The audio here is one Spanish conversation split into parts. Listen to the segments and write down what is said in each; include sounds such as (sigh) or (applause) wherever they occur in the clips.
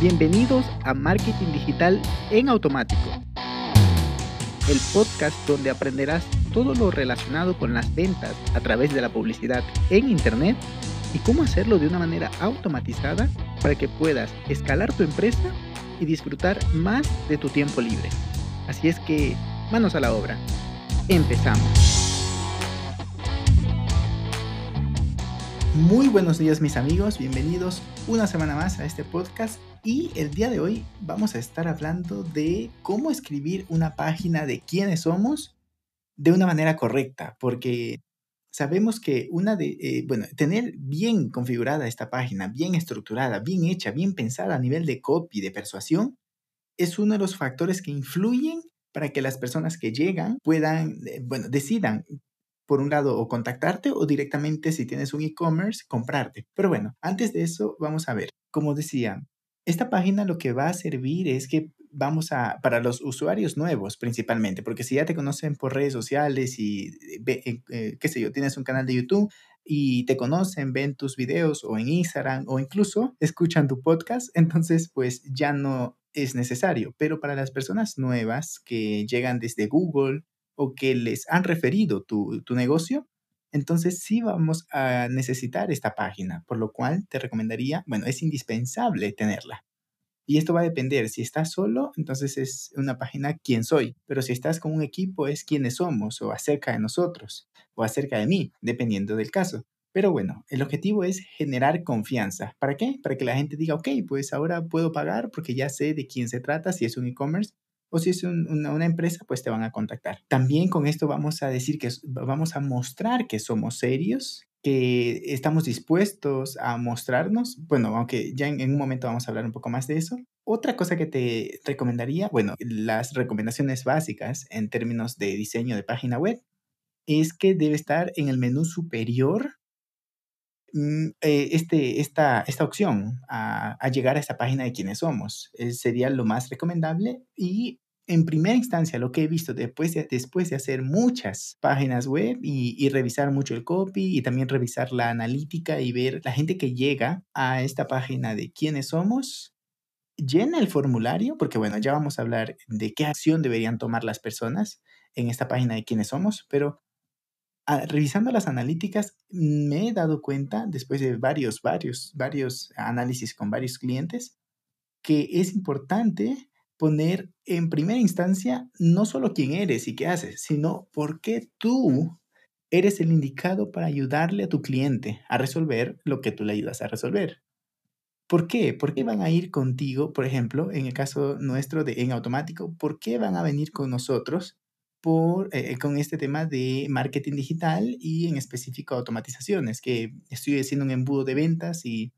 Bienvenidos a Marketing Digital en Automático, el podcast donde aprenderás todo lo relacionado con las ventas a través de la publicidad en Internet y cómo hacerlo de una manera automatizada para que puedas escalar tu empresa y disfrutar más de tu tiempo libre. Así es que, manos a la obra. Empezamos. Muy buenos días mis amigos, bienvenidos una semana más a este podcast. Y el día de hoy vamos a estar hablando de cómo escribir una página de quiénes somos de una manera correcta, porque sabemos que una de, eh, bueno, tener bien configurada esta página, bien estructurada, bien hecha, bien pensada a nivel de copy, de persuasión, es uno de los factores que influyen para que las personas que llegan puedan, eh, bueno, decidan por un lado, o contactarte o directamente, si tienes un e-commerce, comprarte. Pero bueno, antes de eso, vamos a ver. Como decía, esta página lo que va a servir es que vamos a, para los usuarios nuevos principalmente, porque si ya te conocen por redes sociales y, eh, eh, qué sé yo, tienes un canal de YouTube y te conocen, ven tus videos o en Instagram o incluso escuchan tu podcast, entonces pues ya no es necesario. Pero para las personas nuevas que llegan desde Google, o que les han referido tu, negocio, entonces sí vamos a necesitar esta página, por lo cual te recomendaría, bueno, es indispensable tenerla. Y esto va a depender, si estás solo, entonces es una página quién soy, pero si estás con un equipo es quiénes somos o acerca de nosotros o acerca de mí, dependiendo del caso. Pero bueno, el objetivo es generar confianza. ¿Para qué? Para que la gente diga, ok, pues ahora puedo pagar porque ya sé de quién se trata, si es un e-commerce, o si es una, empresa, pues te van a contactar. También con esto vamos a decir que vamos a mostrar que somos serios, que estamos dispuestos a mostrarnos. Bueno, aunque ya en, un momento vamos a hablar un poco más de eso. Otra cosa que te recomendaría, bueno, las recomendaciones básicas en términos de diseño de página web, es que debe estar en el menú superior este, esta, esta opción a, llegar a esta página de quiénes somos. Eh, sería lo más recomendable y en primera instancia, lo que he visto después de, después de hacer muchas páginas web y, revisar mucho el copy y también revisar la analítica y ver la gente que llega a esta página de quiénes somos, llena el formulario, porque bueno, ya vamos a hablar de qué acción deberían tomar las personas en esta página de quiénes somos, pero revisando las analíticas me he dado cuenta, después de varios, varios, varios análisis con varios clientes, que es importante poner en primera instancia no solo quién eres y qué haces, sino por qué tú eres el indicado para ayudarle a tu cliente a resolver lo que tú le ayudas a resolver. ¿Por qué? ¿Por qué van a ir contigo, por ejemplo, en el caso nuestro de en automático, por qué van a venir con nosotros por, eh, con este tema de marketing digital y en específico automatizaciones, que estoy haciendo un embudo de ventas y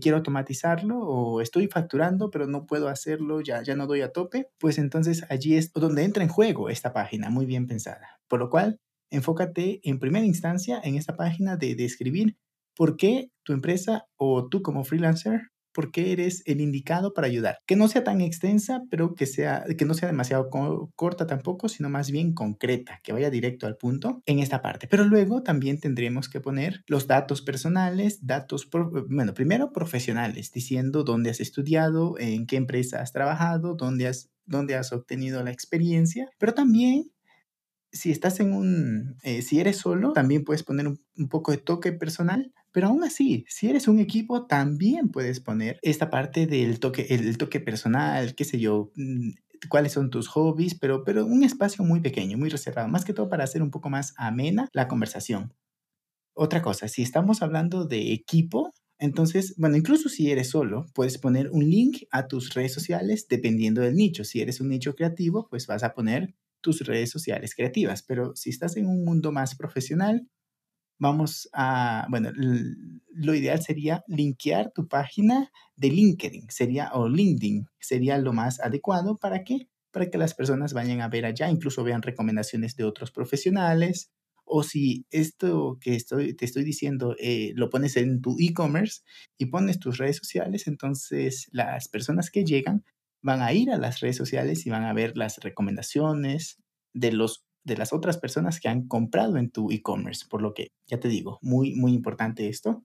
quiero automatizarlo o estoy facturando pero no puedo hacerlo, ya, ya no doy a tope, pues entonces allí es donde entra en juego esta página muy bien pensada. Por lo cual, enfócate en primera instancia en esta página de describir por qué tu empresa o tú como freelancer porque eres el indicado para ayudar. Que no sea tan extensa, pero que, sea, que no sea demasiado corta tampoco, sino más bien concreta, que vaya directo al punto en esta parte. Pero luego también tendremos que poner los datos personales, datos, bueno, primero profesionales, diciendo dónde has estudiado, en qué empresa has trabajado, dónde has, dónde has obtenido la experiencia, pero también si estás en un, eh, si eres solo, también puedes poner un, poco de toque personal, pero aún así, si eres un equipo, también puedes poner esta parte del toque, el, toque personal, qué sé yo, mm, cuáles son tus hobbies, pero, pero un espacio muy pequeño, muy reservado, más que todo para hacer un poco más amena la conversación. Otra cosa, si estamos hablando de equipo, entonces, bueno, incluso si eres solo, puedes poner un link a tus redes sociales dependiendo del nicho. Si eres un nicho creativo, pues vas a poner tus redes sociales creativas. Pero si estás en un mundo más profesional, vamos a, bueno, lo ideal sería linkear tu página de LinkedIn, sería, o LinkedIn, sería lo más adecuado para que, para que las personas vayan a ver allá, incluso vean recomendaciones de otros profesionales, o si esto que estoy, te estoy diciendo eh, lo pones en tu e-commerce y pones tus redes sociales, entonces las personas que llegan van a ir a las redes sociales y van a ver las recomendaciones de, los, de las otras personas que han comprado en tu e-commerce. Por lo que, ya te digo, muy, muy importante esto.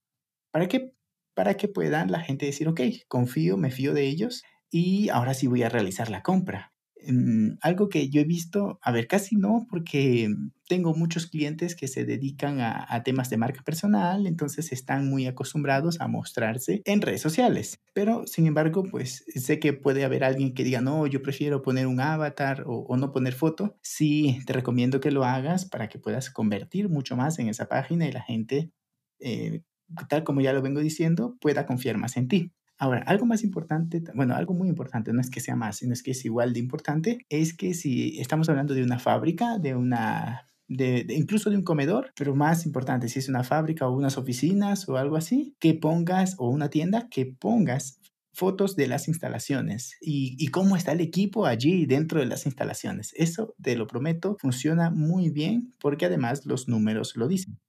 ¿Para qué? para que puedan la gente decir, ok, confío, me fío de ellos y ahora sí voy a realizar la compra. Mm, algo que yo he visto, a ver, casi no, porque tengo muchos clientes que se dedican a, temas de marca personal, entonces están muy acostumbrados a mostrarse en redes sociales. Pero, sin embargo, pues sé que puede haber alguien que diga, no, yo prefiero poner un avatar o, o no poner foto. Sí, te recomiendo que lo hagas para que puedas convertir mucho más en esa página y la gente, eh, tal como ya lo vengo diciendo, pueda confiar más en ti. Ahora, algo más importante, bueno, algo muy importante, no es que sea más, sino es que es igual de importante, es que si estamos hablando de una fábrica, de una, de, incluso de un comedor, pero más importante, si es una fábrica o unas oficinas o algo así, que pongas, o una tienda, que pongas fotos de las instalaciones y, y, cómo está el equipo allí dentro de las instalaciones. Eso, te lo prometo, funciona muy bien porque además los números lo dicen,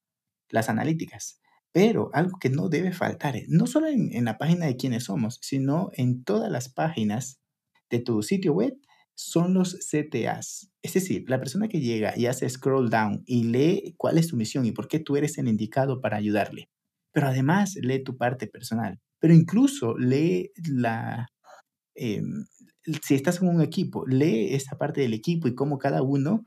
las analíticas. Pero algo que no debe faltar, eh, no solo en, la página de quiénes somos, sino en todas las páginas de tu sitio web, son los CTAs. Es decir, la persona que llega y hace scroll down y lee cuál es tu misión y por qué tú eres el indicado para ayudarle. Pero además lee tu parte personal. Pero incluso lee la... Eh, si estás en un equipo, lee esta parte del equipo y cómo cada uno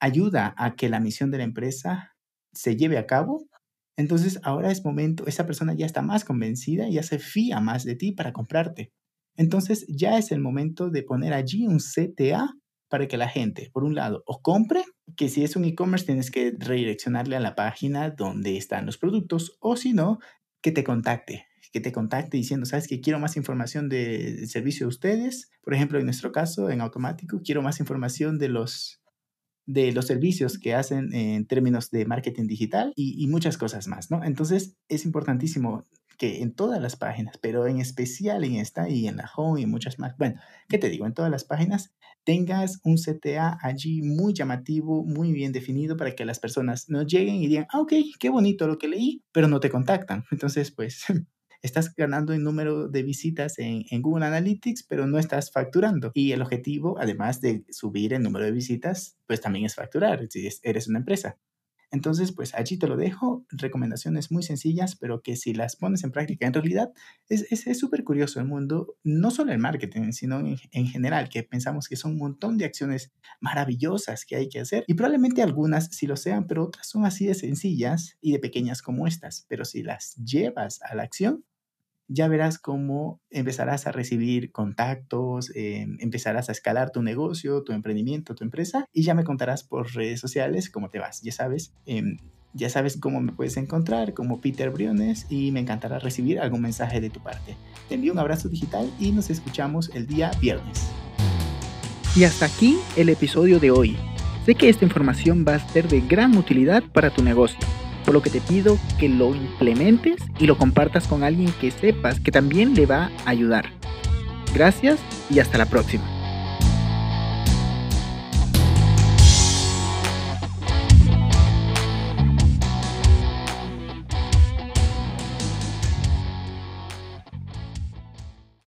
ayuda a que la misión de la empresa se lleve a cabo entonces ahora es momento, esa persona ya está más convencida, ya se fía más de ti para comprarte. Entonces ya es el momento de poner allí un CTA para que la gente, por un lado, o compre, que si es un e-commerce tienes que redireccionarle a la página donde están los productos, o si no, que te contacte, que te contacte diciendo, sabes que quiero más información del de servicio de ustedes. Por ejemplo, en nuestro caso, en automático, quiero más información de los de los servicios que hacen en términos de marketing digital y, muchas cosas más, ¿no? Entonces es importantísimo que en todas las páginas, pero en especial en esta y en la home y muchas más, bueno, ¿qué te digo? En todas las páginas tengas un CTA allí muy llamativo, muy bien definido para que las personas no lleguen y digan, ah, ok, qué bonito lo que leí, pero no te contactan. Entonces, pues (laughs) estás ganando en número de visitas en, en, Google Analytics, pero no estás facturando. Y el objetivo, además de subir el número de visitas, pues también es facturar si eres una empresa. Entonces, pues allí te lo dejo, recomendaciones muy sencillas, pero que si las pones en práctica, en realidad es súper curioso el mundo, no solo el marketing, sino en, en, general, que pensamos que son un montón de acciones maravillosas que hay que hacer y probablemente algunas sí lo sean, pero otras son así de sencillas y de pequeñas como estas, pero si las llevas a la acción, ya verás cómo empezarás a recibir contactos, eh, empezarás a escalar tu negocio, tu emprendimiento, tu empresa y ya me contarás por redes sociales cómo te vas. Ya sabes, eh, ya sabes cómo me puedes encontrar como Peter Briones y me encantará recibir algún mensaje de tu parte. Te envío un abrazo digital y nos escuchamos el día viernes. Y hasta aquí el episodio de hoy. Sé que esta información va a ser de gran utilidad para tu negocio por lo que te pido que lo implementes y lo compartas con alguien que sepas que también le va a ayudar. Gracias y hasta la próxima.